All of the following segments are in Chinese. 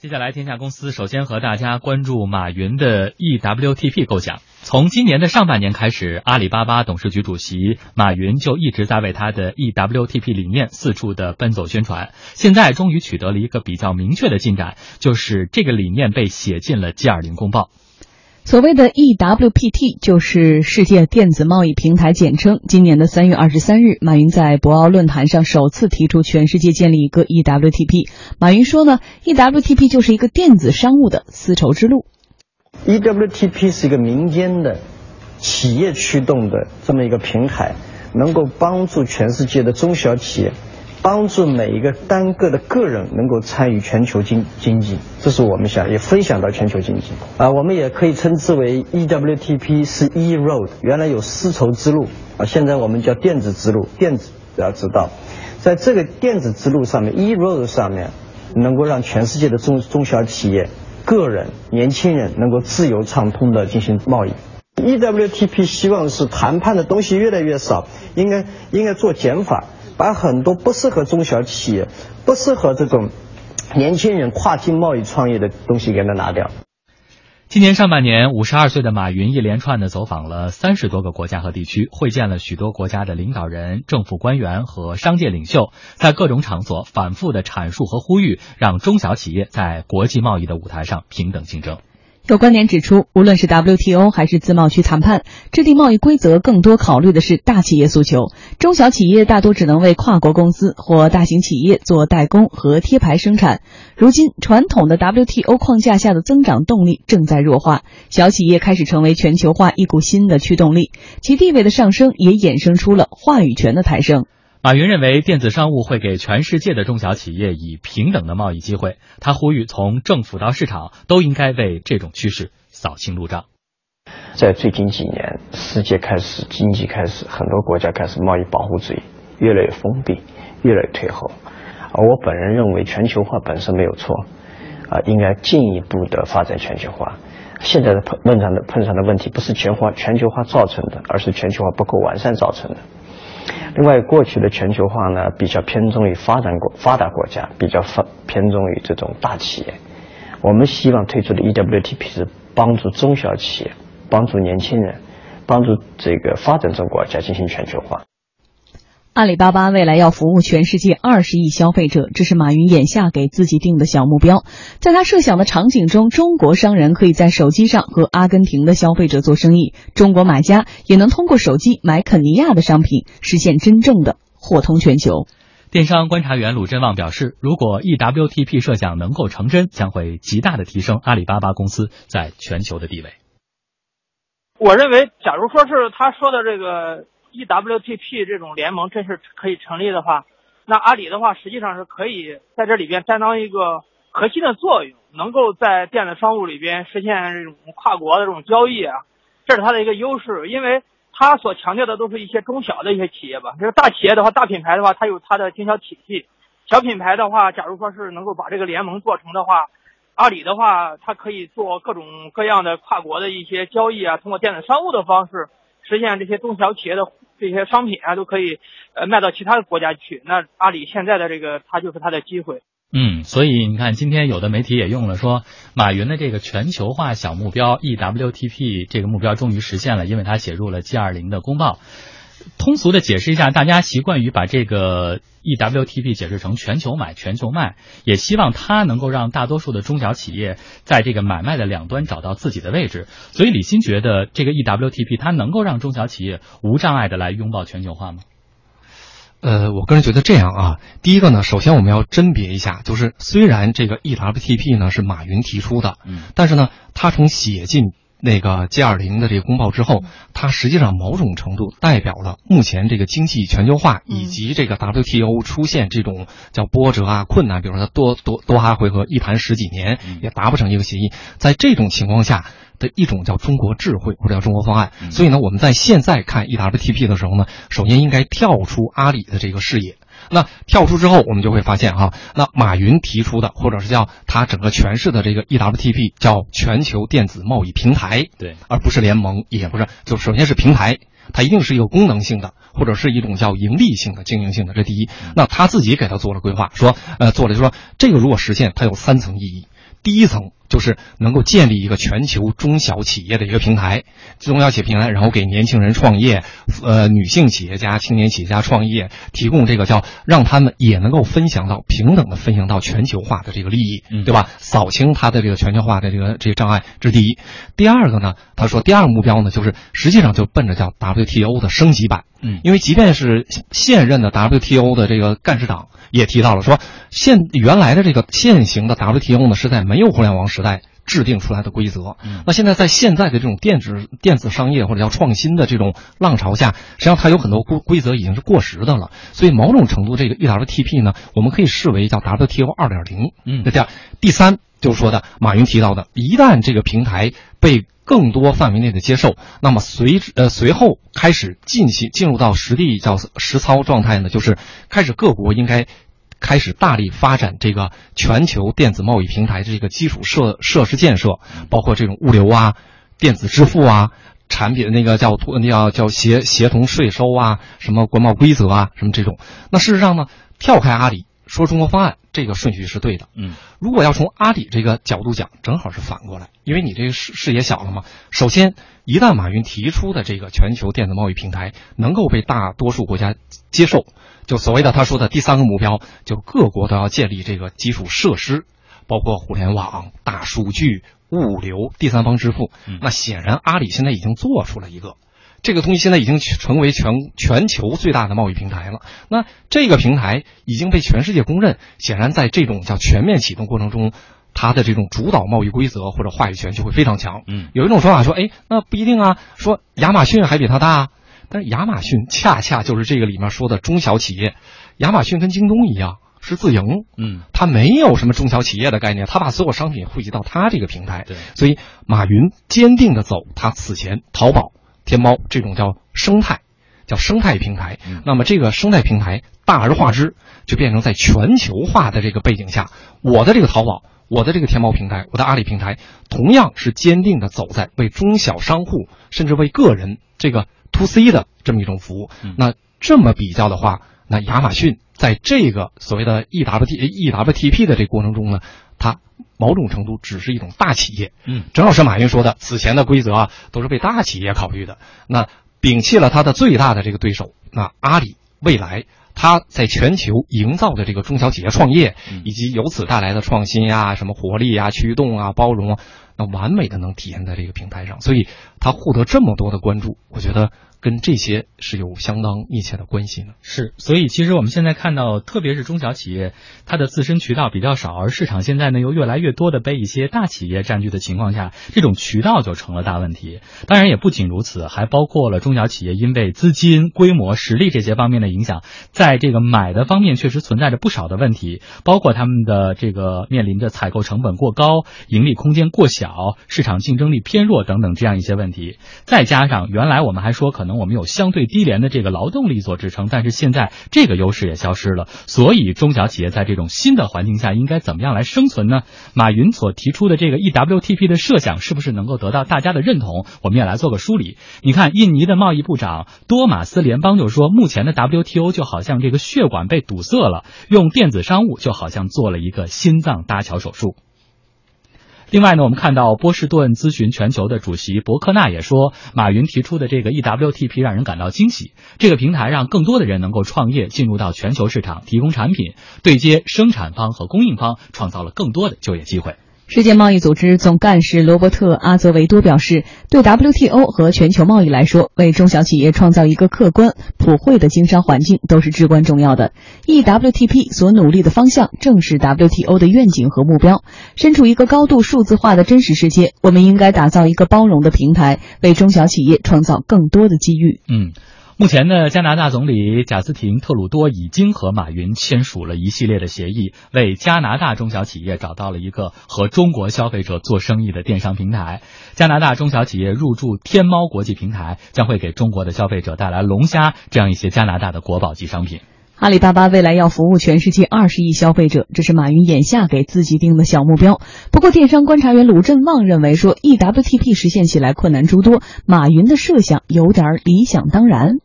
接下来，天下公司首先和大家关注马云的 eWTP 构想。从今年的上半年开始，阿里巴巴董事局主席马云就一直在为他的 eWTP 理念四处的奔走宣传。现在终于取得了一个比较明确的进展，就是这个理念被写进了 G 二零公报。所谓的 eWPT 就是世界电子贸易平台简称。今年的三月二十三日，马云在博鳌论坛上首次提出全世界建立一个 eWTP。马云说呢，eWTP 就是一个电子商务的丝绸之路。eWTP 是一个民间的企业驱动的这么一个平台，能够帮助全世界的中小企业。帮助每一个单个的个人能够参与全球经经济，这是我们想也分享到全球经济啊。我们也可以称之为 eWTP 是 e road，原来有丝绸之路啊，现在我们叫电子之路。电子要知道，在这个电子之路上面，e road 上面能够让全世界的中中小企业、个人、年轻人能够自由畅通的进行贸易。eWTP 希望是谈判的东西越来越少，应该应该做减法。把很多不适合中小企业、不适合这种年轻人跨境贸易创业的东西给它拿掉。今年上半年，五十二岁的马云一连串的走访了三十多个国家和地区，会见了许多国家的领导人、政府官员和商界领袖，在各种场所反复的阐述和呼吁，让中小企业在国际贸易的舞台上平等竞争。有观点指出，无论是 WTO 还是自贸区谈判，制定贸易规则更多考虑的是大企业诉求，中小企业大多只能为跨国公司或大型企业做代工和贴牌生产。如今，传统的 WTO 框架下的增长动力正在弱化，小企业开始成为全球化一股新的驱动力，其地位的上升也衍生出了话语权的抬升。马云认为，电子商务会给全世界的中小企业以平等的贸易机会。他呼吁，从政府到市场都应该为这种趋势扫清路障。在最近几年，世界开始经济开始，很多国家开始贸易保护主义，越来越封闭，越来越退后。而我本人认为，全球化本身没有错，啊，应该进一步的发展全球化。现在的碰碰上的碰上的问题，不是全化全球化造成的，而是全球化不够完善造成的。另外，过去的全球化呢，比较偏重于发展国、发达国家，比较发偏重于这种大企业。我们希望推出的 eWTP 是帮助中小企业、帮助年轻人、帮助这个发展中国家进行全球化。阿里巴巴未来要服务全世界二十亿消费者，这是马云眼下给自己定的小目标。在他设想的场景中，中国商人可以在手机上和阿根廷的消费者做生意，中国买家也能通过手机买肯尼亚的商品，实现真正的货通全球。电商观察员鲁振旺表示，如果 eWTP 设想能够成真，将会极大的提升阿里巴巴公司在全球的地位。我认为，假如说是他说的这个。eWTP 这种联盟真是可以成立的话，那阿里的话实际上是可以在这里边担当一个核心的作用，能够在电子商务里边实现这种跨国的这种交易啊，这是它的一个优势。因为它所强调的都是一些中小的一些企业吧，这个大企业的话，大品牌的话，它有它的经销体系；小品牌的话，假如说是能够把这个联盟做成的话，阿里的话，它可以做各种各样的跨国的一些交易啊，通过电子商务的方式实现这些中小企业的。这些商品啊都可以呃卖到其他的国家去，那阿里现在的这个它就是它的机会。嗯，所以你看，今天有的媒体也用了说，马云的这个全球化小目标 eWTP 这个目标终于实现了，因为他写入了 G 二零的公报。通俗的解释一下，大家习惯于把这个 eWTP 解释成全球买、全球卖，也希望它能够让大多数的中小企业在这个买卖的两端找到自己的位置。所以李欣觉得，这个 eWTP 它能够让中小企业无障碍的来拥抱全球化吗？呃，我个人觉得这样啊，第一个呢，首先我们要甄别一下，就是虽然这个 eWTP 呢是马云提出的，嗯，但是呢，他从写进。那个 G 二零的这个公报之后，它实际上某种程度代表了目前这个经济全球化以及这个 WTO 出现这种叫波折啊困难，比如说多多多哈回合一谈十几年也达不成一个协议，在这种情况下的一种叫中国智慧或者叫中国方案。所以呢，我们在现在看 eWTP 的时候呢，首先应该跳出阿里的这个视野。那跳出之后，我们就会发现哈，那马云提出的，或者是叫他整个诠释的这个 eWTP，叫全球电子贸易平台，对，而不是联盟，也不是，就首先是平台，它一定是一个功能性的，或者是一种叫盈利性的、经营性的，这第一。那他自己给他做了规划，说，呃，做了就说这个如果实现，它有三层意义。第一层就是能够建立一个全球中小企业的一个平台，中小企业平台，然后给年轻人创业，呃，女性企业家、青年企业家创业，提供这个叫让他们也能够分享到平等的分享到全球化的这个利益，对吧？扫清他的这个全球化的这个这个障碍，这是第一。第二个呢，他说第二个目标呢，就是实际上就奔着叫 WTO 的升级版，嗯，因为即便是现任的 WTO 的这个干事长也提到了，说现原来的这个现行的 WTO 呢是在没有互联网时代制定出来的规则，那现在在现在的这种电子电子商业或者叫创新的这种浪潮下，实际上它有很多规规则已经是过时的了，所以某种程度这个 EWTP 呢，我们可以视为叫 WTO 二点零，嗯，这第二，第三就是说的马云提到的，一旦这个平台被更多范围内的接受，那么随呃随后开始进行进入到实地叫实操状态呢，就是开始各国应该。开始大力发展这个全球电子贸易平台的这个基础设设施建设，包括这种物流啊、电子支付啊、产品的那个叫那叫叫协协同税收啊、什么国贸规则啊、什么这种。那事实上呢，跳开阿里说中国方案，这个顺序是对的。嗯，如果要从阿里这个角度讲，正好是反过来，因为你这个视视野小了嘛。首先，一旦马云提出的这个全球电子贸易平台能够被大多数国家接受。就所谓的他说的第三个目标，就各国都要建立这个基础设施，包括互联网、大数据、物流、第三方支付。那显然阿里现在已经做出了一个，这个东西现在已经成为全全球最大的贸易平台了。那这个平台已经被全世界公认，显然在这种叫全面启动过程中，它的这种主导贸易规则或者话语权就会非常强。嗯，有一种说法说，哎，那不一定啊，说亚马逊还比它大。但是亚马逊恰恰就是这个里面说的中小企业，亚马逊跟京东一样是自营，嗯，它没有什么中小企业的概念，它把所有商品汇集到它这个平台，对，所以马云坚定的走他此前淘宝、天猫这种叫生态，叫生态平台，那么这个生态平台大而化之，就变成在全球化的这个背景下，我的这个淘宝，我的这个天猫平台，我的阿里平台，同样是坚定的走在为中小商户，甚至为个人这个。to C 的这么一种服务，那这么比较的话，那亚马逊在这个所谓的 EWT EWTP 的这过程中呢，它某种程度只是一种大企业，嗯，正好是马云说的，此前的规则啊都是为大企业考虑的，那摒弃了它的最大的这个对手，那阿里未来它在全球营造的这个中小企业创业，以及由此带来的创新呀、什么活力啊、驱动啊、包容啊，那完美的能体现在这个平台上，所以它获得这么多的关注，我觉得。跟这些是有相当密切的关系呢。是，所以其实我们现在看到，特别是中小企业，它的自身渠道比较少，而市场现在呢又越来越多的被一些大企业占据的情况下，这种渠道就成了大问题。当然也不仅如此，还包括了中小企业因为资金、规模、实力这些方面的影响，在这个买的方面确实存在着不少的问题，包括他们的这个面临着采购成本过高、盈利空间过小、市场竞争力偏弱等等这样一些问题。再加上原来我们还说可能。可能我们有相对低廉的这个劳动力做支撑，但是现在这个优势也消失了。所以中小企业在这种新的环境下应该怎么样来生存呢？马云所提出的这个 EWTP 的设想是不是能够得到大家的认同？我们也来做个梳理。你看，印尼的贸易部长多马斯联邦就说，目前的 WTO 就好像这个血管被堵塞了，用电子商务就好像做了一个心脏搭桥手术。另外呢，我们看到波士顿咨询全球的主席伯克纳也说，马云提出的这个 EWTP 让人感到惊喜。这个平台让更多的人能够创业，进入到全球市场，提供产品，对接生产方和供应方，创造了更多的就业机会。世界贸易组织总干事罗伯特·阿泽维多表示，对 WTO 和全球贸易来说，为中小企业创造一个客观、普惠的经商环境都是至关重要的。EWTP 所努力的方向正是 WTO 的愿景和目标。身处一个高度数字化的真实世界，我们应该打造一个包容的平台，为中小企业创造更多的机遇。嗯。目前呢，加拿大总理贾斯廷·特鲁多已经和马云签署了一系列的协议，为加拿大中小企业找到了一个和中国消费者做生意的电商平台。加拿大中小企业入驻天猫国际平台，将会给中国的消费者带来龙虾这样一些加拿大的国宝级商品。阿里巴巴未来要服务全世界二十亿消费者，这是马云眼下给自己定的小目标。不过，电商观察员鲁振旺认为说，EWTP 实现起来困难诸多，马云的设想有点理想当然。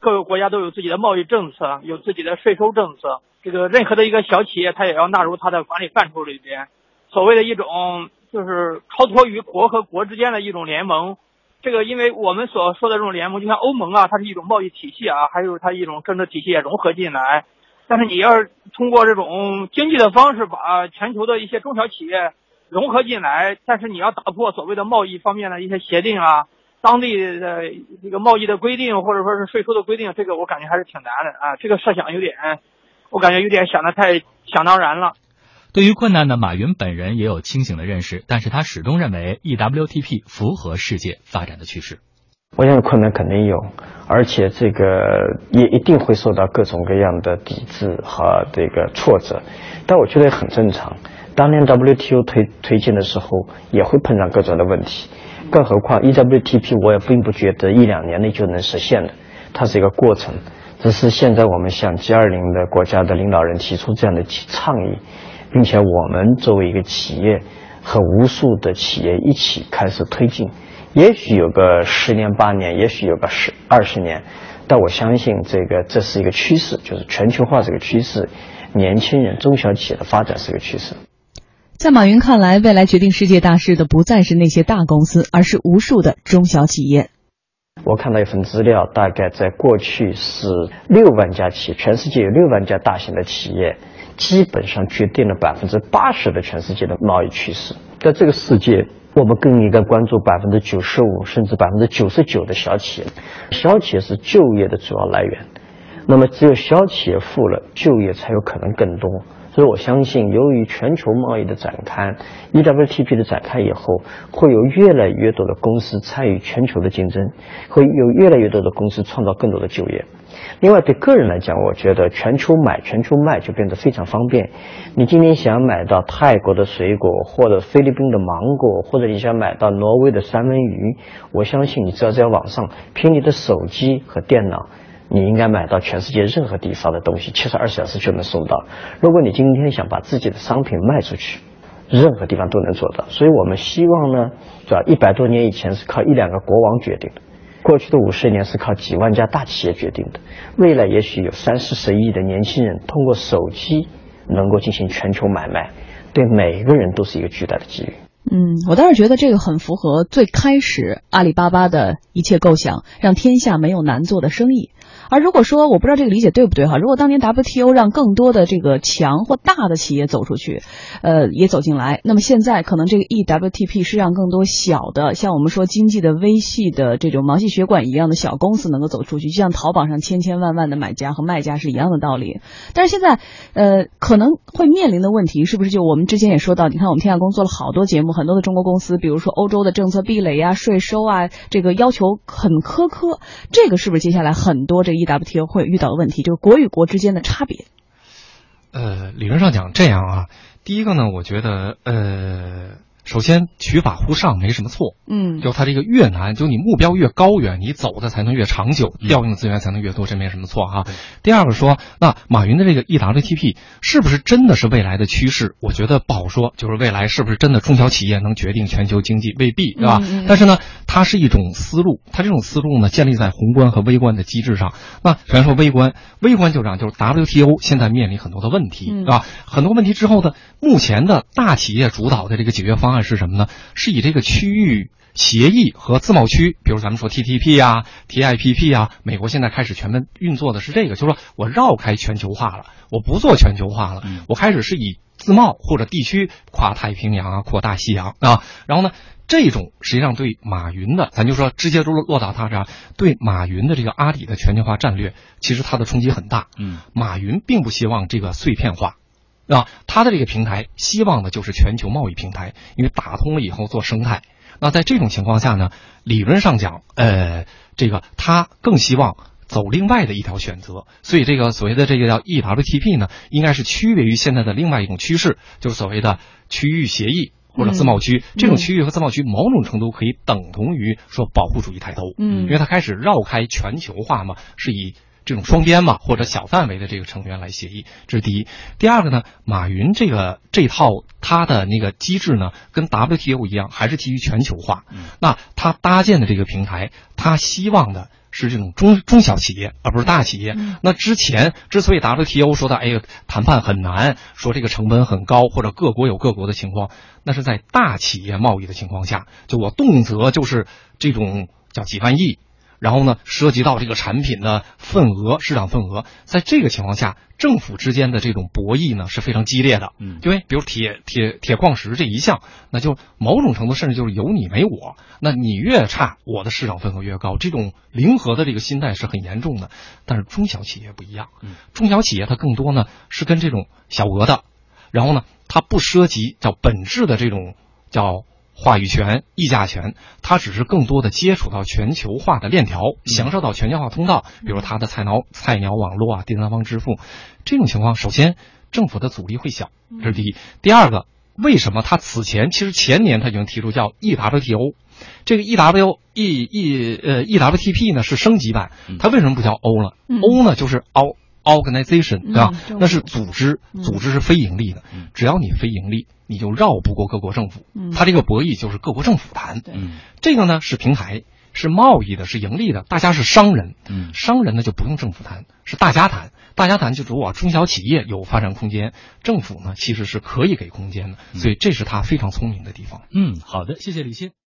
各个国家都有自己的贸易政策，有自己的税收政策。这个任何的一个小企业，它也要纳入它的管理范畴里边。所谓的一种就是超脱于国和国之间的一种联盟。这个，因为我们所说的这种联盟，就像欧盟啊，它是一种贸易体系啊，还有它一种政治体系也融合进来。但是你要是通过这种经济的方式把全球的一些中小企业融合进来，但是你要打破所谓的贸易方面的一些协定啊，当地的这个贸易的规定或者说是税收的规定，这个我感觉还是挺难的啊。这个设想有点，我感觉有点想的太想当然了。对于困难呢马云本人也有清醒的认识，但是他始终认为 eWTP 符合世界发展的趋势。我想困难肯定有，而且这个也一定会受到各种各样的抵制和这个挫折，但我觉得也很正常。当年 WTO 推推进的时候，也会碰上各种的问题，更何况 eWTP 我也并不觉得一两年内就能实现的，它是一个过程。只是现在我们向 G20 的国家的领导人提出这样的倡议。并且我们作为一个企业，和无数的企业一起开始推进，也许有个十年八年，也许有个十二十年，但我相信这个这是一个趋势，就是全球化这个趋势，年轻人中小企业的发展是个趋势。在马云看来，未来决定世界大事的不再是那些大公司，而是无数的中小企业。我看到一份资料，大概在过去是六万家企业，全世界有六万家大型的企业。基本上决定了百分之八十的全世界的贸易趋势。在这个世界，我们更应该关注百分之九十五甚至百分之九十九的小企业。小企业是就业的主要来源，那么只有小企业富了，就业才有可能更多。所以我相信，由于全球贸易的展开，eWTP 的展开以后，会有越来越多的公司参与全球的竞争，会有越来越多的公司创造更多的就业。另外，对个人来讲，我觉得全球买、全球卖就变得非常方便。你今天想买到泰国的水果，或者菲律宾的芒果，或者你想买到挪威的三文鱼，我相信你只要在网上凭你的手机和电脑，你应该买到全世界任何地方的东西，七十二小时就能送到。如果你今天想把自己的商品卖出去，任何地方都能做到。所以我们希望呢，主要一百多年以前是靠一两个国王决定的。过去的五十年是靠几万家大企业决定的，未来也许有三四十亿的年轻人通过手机能够进行全球买卖，对每一个人都是一个巨大的机遇。嗯，我倒是觉得这个很符合最开始阿里巴巴的一切构想，让天下没有难做的生意。而如果说我不知道这个理解对不对哈，如果当年 WTO 让更多的这个强或大的企业走出去，呃，也走进来，那么现在可能这个 eWTP 是让更多小的，像我们说经济的微细的这种毛细血管一样的小公司能够走出去，就像淘宝上千千万万的买家和卖家是一样的道理。但是现在，呃，可能会面临的问题是不是就我们之前也说到，你看我们天下工做了好多节目，很多的中国公司，比如说欧洲的政策壁垒啊、税收啊，这个要求很苛刻，这个是不是接下来很多这？EWTO 会遇到的问题就是国与国之间的差别。呃，理论上讲这样啊，第一个呢，我觉得呃。首先，取法乎上没什么错，嗯，就它这个越难，就你目标越高远，你走的才能越长久，调用的资源才能越多，这没什么错哈。第二个说，那马云的这个 eWTP 是不是真的是未来的趋势？我觉得不好说，就是未来是不是真的中小企业能决定全球经济，未必，是吧？但是呢，它是一种思路，它这种思路呢，建立在宏观和微观的机制上。那首先说微观，微观就讲就是 WTO 现在面临很多的问题，是吧？很多问题之后呢，目前的大企业主导的这个解决方案。是什么呢？是以这个区域协议和自贸区，比如咱们说 TTP 啊、TIPP 啊，美国现在开始全面运作的是这个，就是说我绕开全球化了，我不做全球化了，我开始是以自贸或者地区跨太平洋啊、扩大西洋啊。然后呢，这种实际上对马云的，咱就说直接落落到他这儿，对马云的这个阿里的全球化战略，其实它的冲击很大。嗯，马云并不希望这个碎片化。啊，它的这个平台希望的就是全球贸易平台，因为打通了以后做生态。那在这种情况下呢，理论上讲，呃，这个它更希望走另外的一条选择。所以这个所谓的这个叫 eWTP 呢，应该是区别于现在的另外一种趋势，就是所谓的区域协议或者自贸区。这种区域和自贸区某种程度可以等同于说保护主义抬头，嗯，因为它开始绕开全球化嘛，是以。这种双边嘛，或者小范围的这个成员来协议，这是第一。第二个呢，马云这个这套他的那个机制呢，跟 WTO 一样，还是基于全球化。那他搭建的这个平台，他希望的是这种中中小企业，而不是大企业。那之前之所以 WTO 说的哎呀谈判很难，说这个成本很高，或者各国有各国的情况，那是在大企业贸易的情况下，就我动辄就是这种叫几万亿。然后呢，涉及到这个产品的份额、市场份额，在这个情况下，政府之间的这种博弈呢是非常激烈的。嗯，因为比如铁铁铁矿石这一项，那就某种程度甚至就是有你没我，那你越差，我的市场份额越高。这种零和的这个心态是很严重的。但是中小企业不一样，中小企业它更多呢是跟这种小额的，然后呢它不涉及叫本质的这种叫。话语权、议价权，它只是更多的接触到全球化的链条，享受到全球化通道，比如它的菜鸟菜鸟网络啊、第三方支付，这种情况，首先政府的阻力会小，这是第一。第二个，为什么它此前其实前年它已经提出叫 EWTO，这个 EW E E 呃 EWTP 呢是升级版，它为什么不叫 O 了？O 呢就是 O organization 对吧？那是组织，组织是非盈利的，只要你非盈利。你就绕不过各国政府，他这个博弈就是各国政府谈。这个呢是平台，是贸易的，是盈利的，大家是商人。商人呢就不用政府谈，是大家谈。大家谈就主我中小企业有发展空间，政府呢其实是可以给空间的，所以这是他非常聪明的地方。嗯，好的，谢谢李欣。